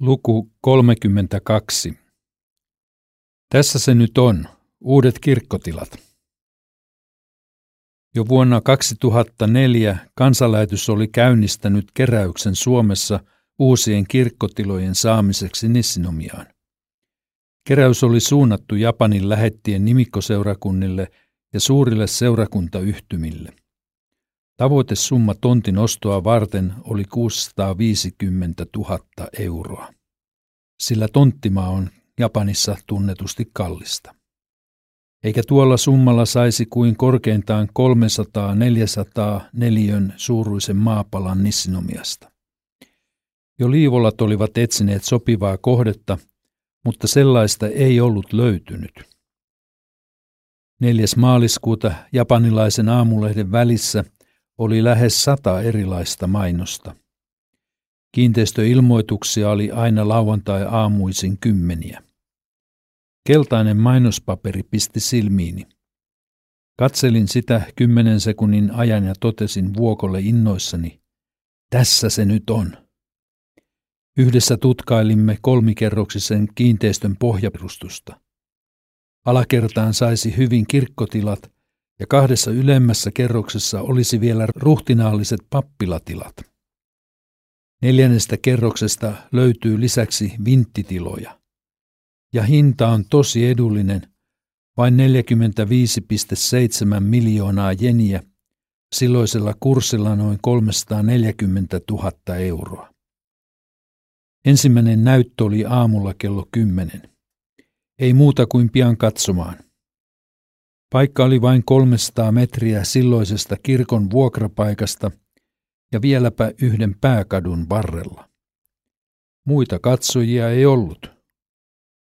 Luku 32. Tässä se nyt on, uudet kirkkotilat. Jo vuonna 2004 kansanlähetys oli käynnistänyt keräyksen Suomessa uusien kirkkotilojen saamiseksi Nissinomiaan. Keräys oli suunnattu Japanin lähettien nimikkoseurakunnille ja suurille seurakuntayhtymille. Tavoitesumma tontin ostoa varten oli 650 000 euroa, sillä tonttimaa on Japanissa tunnetusti kallista. Eikä tuolla summalla saisi kuin korkeintaan 300-400 neliön suuruisen maapalan Nissinomiasta. Jo liivolat olivat etsineet sopivaa kohdetta, mutta sellaista ei ollut löytynyt. 4. maaliskuuta japanilaisen aamulehden välissä – oli lähes sata erilaista mainosta. Kiinteistöilmoituksia oli aina lauantai-aamuisin kymmeniä. Keltainen mainospaperi pisti silmiini. Katselin sitä kymmenen sekunnin ajan ja totesin vuokolle innoissani, tässä se nyt on. Yhdessä tutkailimme kolmikerroksisen kiinteistön pohjaperustusta. Alakertaan saisi hyvin kirkkotilat ja kahdessa ylemmässä kerroksessa olisi vielä ruhtinaalliset pappilatilat. Neljännestä kerroksesta löytyy lisäksi vinttitiloja. Ja hinta on tosi edullinen, vain 45,7 miljoonaa jeniä, silloisella kurssilla noin 340 000 euroa. Ensimmäinen näyttö oli aamulla kello 10. Ei muuta kuin pian katsomaan. Paikka oli vain 300 metriä silloisesta kirkon vuokrapaikasta ja vieläpä yhden pääkadun varrella. Muita katsojia ei ollut.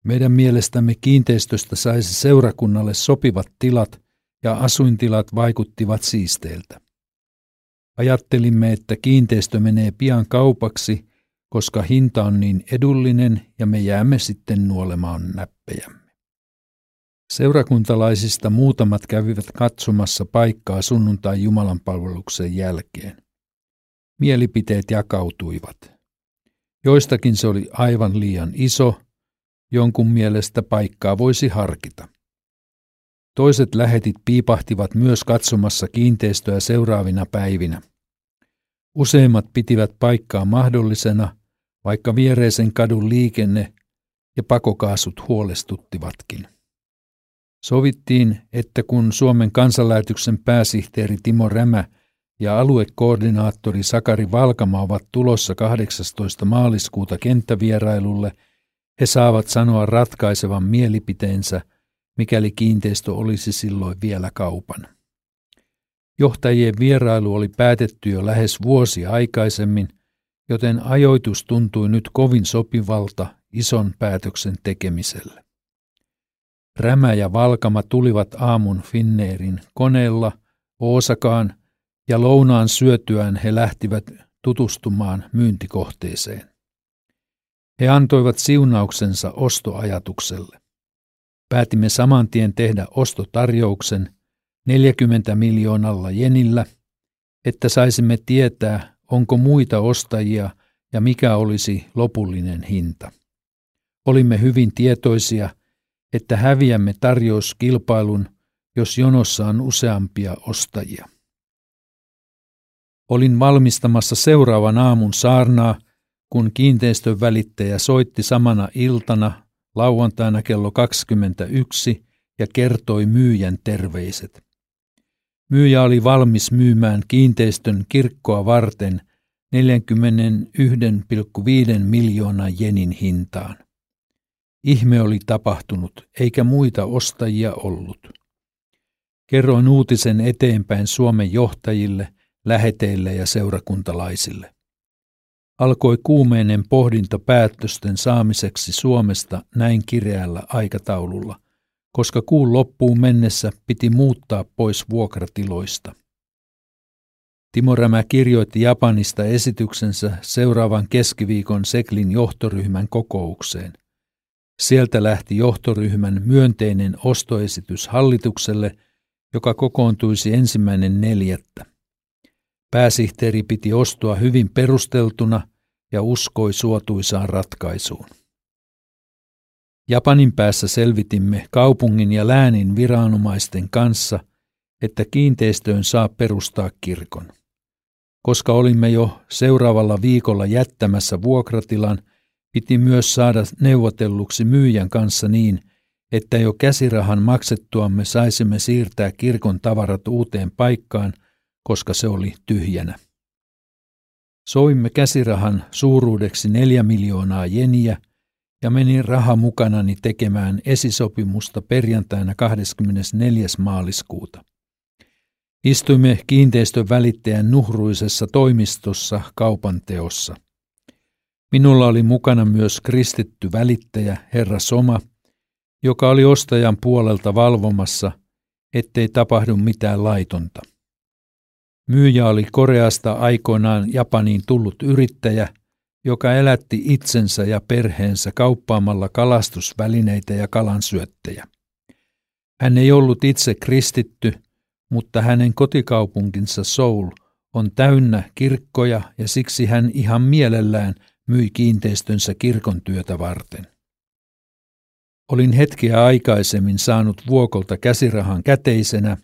Meidän mielestämme kiinteistöstä saisi seurakunnalle sopivat tilat ja asuintilat vaikuttivat siisteiltä. Ajattelimme, että kiinteistö menee pian kaupaksi, koska hinta on niin edullinen ja me jäämme sitten nuolemaan näppejämme. Seurakuntalaisista muutamat kävivät katsomassa paikkaa sunnuntai jumalanpalveluksen jälkeen. Mielipiteet jakautuivat. Joistakin se oli aivan liian iso, jonkun mielestä paikkaa voisi harkita. Toiset lähetit piipahtivat myös katsomassa kiinteistöä seuraavina päivinä. Useimmat pitivät paikkaa mahdollisena, vaikka viereisen kadun liikenne ja pakokaasut huolestuttivatkin. Sovittiin, että kun Suomen kansanlähetyksen pääsihteeri Timo Rämä ja aluekoordinaattori Sakari Valkama ovat tulossa 18. maaliskuuta kenttävierailulle, he saavat sanoa ratkaisevan mielipiteensä, mikäli kiinteistö olisi silloin vielä kaupan. Johtajien vierailu oli päätetty jo lähes vuosi aikaisemmin, joten ajoitus tuntui nyt kovin sopivalta ison päätöksen tekemiselle. Rämä ja Valkama tulivat aamun Finneerin koneella Oosakaan ja lounaan syötyään he lähtivät tutustumaan myyntikohteeseen. He antoivat siunauksensa ostoajatukselle. Päätimme saman tien tehdä ostotarjouksen 40 miljoonalla jenillä, että saisimme tietää, onko muita ostajia ja mikä olisi lopullinen hinta. Olimme hyvin tietoisia, että häviämme tarjouskilpailun, jos jonossa on useampia ostajia. Olin valmistamassa seuraavan aamun saarnaa, kun kiinteistön välittäjä soitti samana iltana lauantaina kello 21 ja kertoi myyjän terveiset. Myyjä oli valmis myymään kiinteistön kirkkoa varten 41,5 miljoonan jenin hintaan. Ihme oli tapahtunut, eikä muita ostajia ollut. Kerroin uutisen eteenpäin Suomen johtajille, läheteille ja seurakuntalaisille. Alkoi kuumeinen pohdinta päätösten saamiseksi Suomesta näin kireällä aikataululla, koska kuun loppuun mennessä piti muuttaa pois vuokratiloista. Timo Rämä kirjoitti Japanista esityksensä seuraavan keskiviikon Seklin johtoryhmän kokoukseen – Sieltä lähti johtoryhmän myönteinen ostoesitys hallitukselle, joka kokoontuisi ensimmäinen neljättä. Pääsihteeri piti ostoa hyvin perusteltuna ja uskoi suotuisaan ratkaisuun. Japanin päässä selvitimme kaupungin ja läänin viranomaisten kanssa, että kiinteistöön saa perustaa kirkon. Koska olimme jo seuraavalla viikolla jättämässä vuokratilan, piti myös saada neuvotelluksi myyjän kanssa niin, että jo käsirahan maksettuamme saisimme siirtää kirkon tavarat uuteen paikkaan, koska se oli tyhjänä. Soimme käsirahan suuruudeksi neljä miljoonaa jeniä ja menin raha mukanani tekemään esisopimusta perjantaina 24. maaliskuuta. Istuimme kiinteistön välittäjän nuhruisessa toimistossa kaupan teossa. Minulla oli mukana myös kristitty välittäjä, herra Soma, joka oli ostajan puolelta valvomassa, ettei tapahdu mitään laitonta. Myyjä oli Koreasta aikoinaan Japaniin tullut yrittäjä, joka elätti itsensä ja perheensä kauppaamalla kalastusvälineitä ja kalansyöttejä. Hän ei ollut itse kristitty, mutta hänen kotikaupunkinsa Seoul on täynnä kirkkoja ja siksi hän ihan mielellään myi kiinteistönsä kirkon työtä varten. Olin hetkeä aikaisemmin saanut vuokolta käsirahan käteisenä,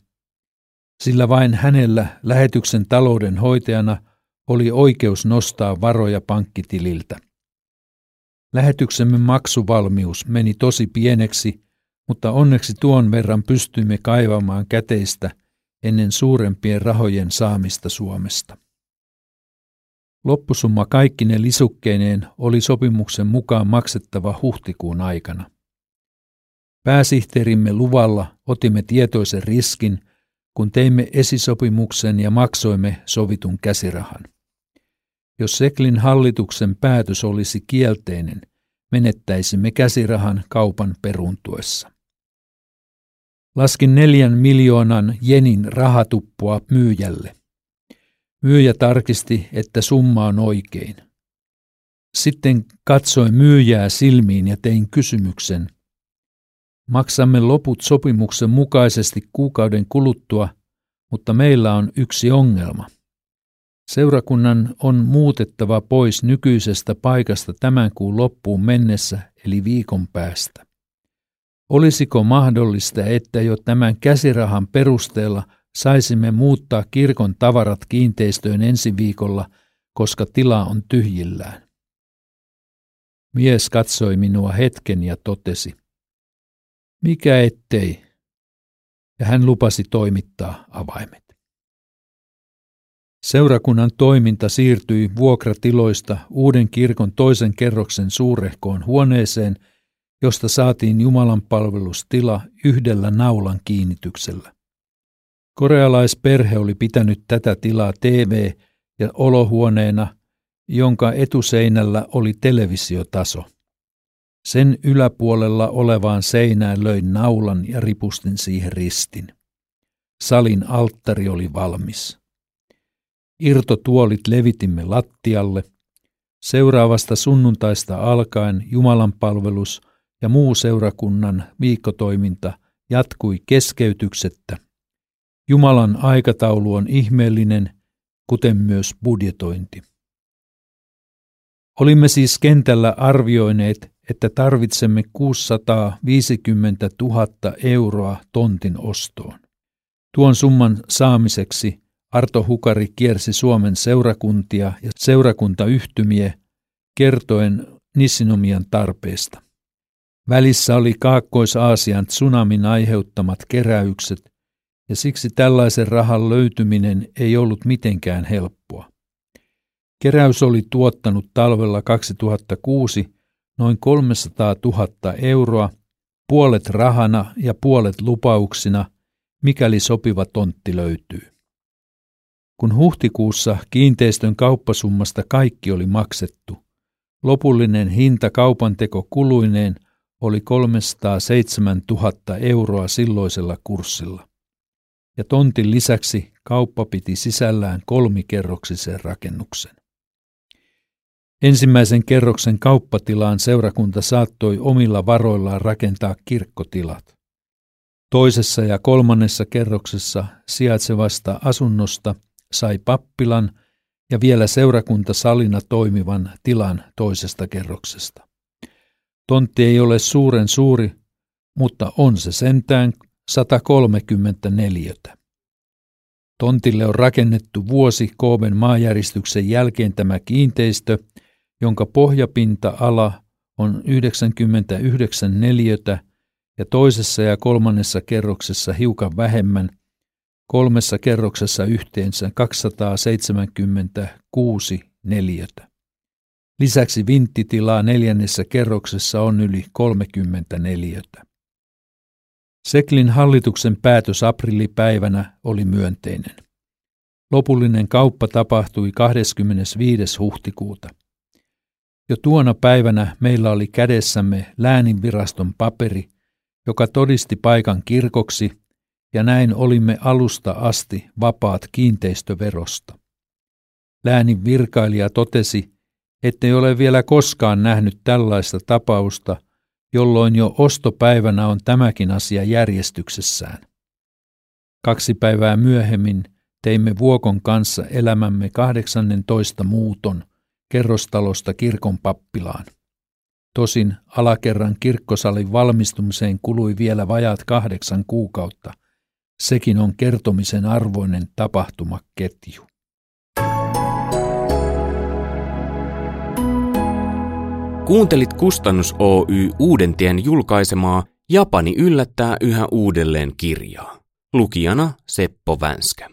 sillä vain hänellä lähetyksen talouden hoitajana oli oikeus nostaa varoja pankkitililtä. Lähetyksemme maksuvalmius meni tosi pieneksi, mutta onneksi tuon verran pystyimme kaivamaan käteistä ennen suurempien rahojen saamista Suomesta. Loppusumma kaikkine lisukkeineen oli sopimuksen mukaan maksettava huhtikuun aikana. Pääsihteerimme luvalla otimme tietoisen riskin, kun teimme esisopimuksen ja maksoimme sovitun käsirahan. Jos Seklin hallituksen päätös olisi kielteinen, menettäisimme käsirahan kaupan peruntuessa. Laskin neljän miljoonan jenin rahatuppua myyjälle. Myyjä tarkisti, että summa on oikein. Sitten katsoin myyjää silmiin ja tein kysymyksen. Maksamme loput sopimuksen mukaisesti kuukauden kuluttua, mutta meillä on yksi ongelma. Seurakunnan on muutettava pois nykyisestä paikasta tämän kuun loppuun mennessä, eli viikon päästä. Olisiko mahdollista, että jo tämän käsirahan perusteella saisimme muuttaa kirkon tavarat kiinteistöön ensi viikolla, koska tila on tyhjillään? Mies katsoi minua hetken ja totesi, mikä ettei, ja hän lupasi toimittaa avaimet. Seurakunnan toiminta siirtyi vuokratiloista uuden kirkon toisen kerroksen suurehkoon huoneeseen, josta saatiin Jumalan palvelustila yhdellä naulan kiinnityksellä. Korealaisperhe oli pitänyt tätä tilaa TV- ja olohuoneena, jonka etuseinällä oli televisiotaso. Sen yläpuolella olevaan seinään löin naulan ja ripustin siihen ristin. Salin alttari oli valmis. Irtotuolit levitimme lattialle. Seuraavasta sunnuntaista alkaen Jumalan palvelus ja muu seurakunnan viikkotoiminta jatkui keskeytyksettä. Jumalan aikataulu on ihmeellinen, kuten myös budjetointi. Olimme siis kentällä arvioineet, että tarvitsemme 650 000 euroa tontin ostoon. Tuon summan saamiseksi Arto Hukari kiersi Suomen seurakuntia ja seurakuntayhtymiä kertoen Nissinomian tarpeesta. Välissä oli Kaakkois-Aasian tsunamin aiheuttamat keräykset, ja siksi tällaisen rahan löytyminen ei ollut mitenkään helppoa. Keräys oli tuottanut talvella 2006 noin 300 000 euroa, puolet rahana ja puolet lupauksina, mikäli sopiva tontti löytyy. Kun huhtikuussa kiinteistön kauppasummasta kaikki oli maksettu, lopullinen hinta kaupanteko kuluineen oli 307 000 euroa silloisella kurssilla. Ja tontin lisäksi kauppa piti sisällään kolmikerroksisen rakennuksen. Ensimmäisen kerroksen kauppatilaan seurakunta saattoi omilla varoillaan rakentaa kirkkotilat. Toisessa ja kolmannessa kerroksessa sijaitsevasta asunnosta sai pappilan ja vielä seurakuntasalina toimivan tilan toisesta kerroksesta. Tontti ei ole suuren suuri, mutta on se sentään 134. Tontille on rakennettu vuosi Kooben maajäristyksen jälkeen tämä kiinteistö, jonka pohjapinta-ala on 99 neliötä ja toisessa ja kolmannessa kerroksessa hiukan vähemmän, kolmessa kerroksessa yhteensä 276 neliötä. Lisäksi vinttitilaa neljännessä kerroksessa on yli 30 neliötä. Seklin hallituksen päätös aprillipäivänä oli myönteinen. Lopullinen kauppa tapahtui 25. huhtikuuta. Jo tuona päivänä meillä oli kädessämme lääninviraston paperi, joka todisti paikan kirkoksi, ja näin olimme alusta asti vapaat kiinteistöverosta. Läänin virkailija totesi, ettei ole vielä koskaan nähnyt tällaista tapausta – jolloin jo ostopäivänä on tämäkin asia järjestyksessään. Kaksi päivää myöhemmin teimme Vuokon kanssa elämämme 18 muuton kerrostalosta kirkon pappilaan. Tosin alakerran kirkkosalin valmistumiseen kului vielä vajaat kahdeksan kuukautta. Sekin on kertomisen arvoinen tapahtumaketju. Kuuntelit Kustannus Oy Uudentien julkaisemaa Japani yllättää yhä uudelleen kirjaa. Lukijana Seppo Vänskä.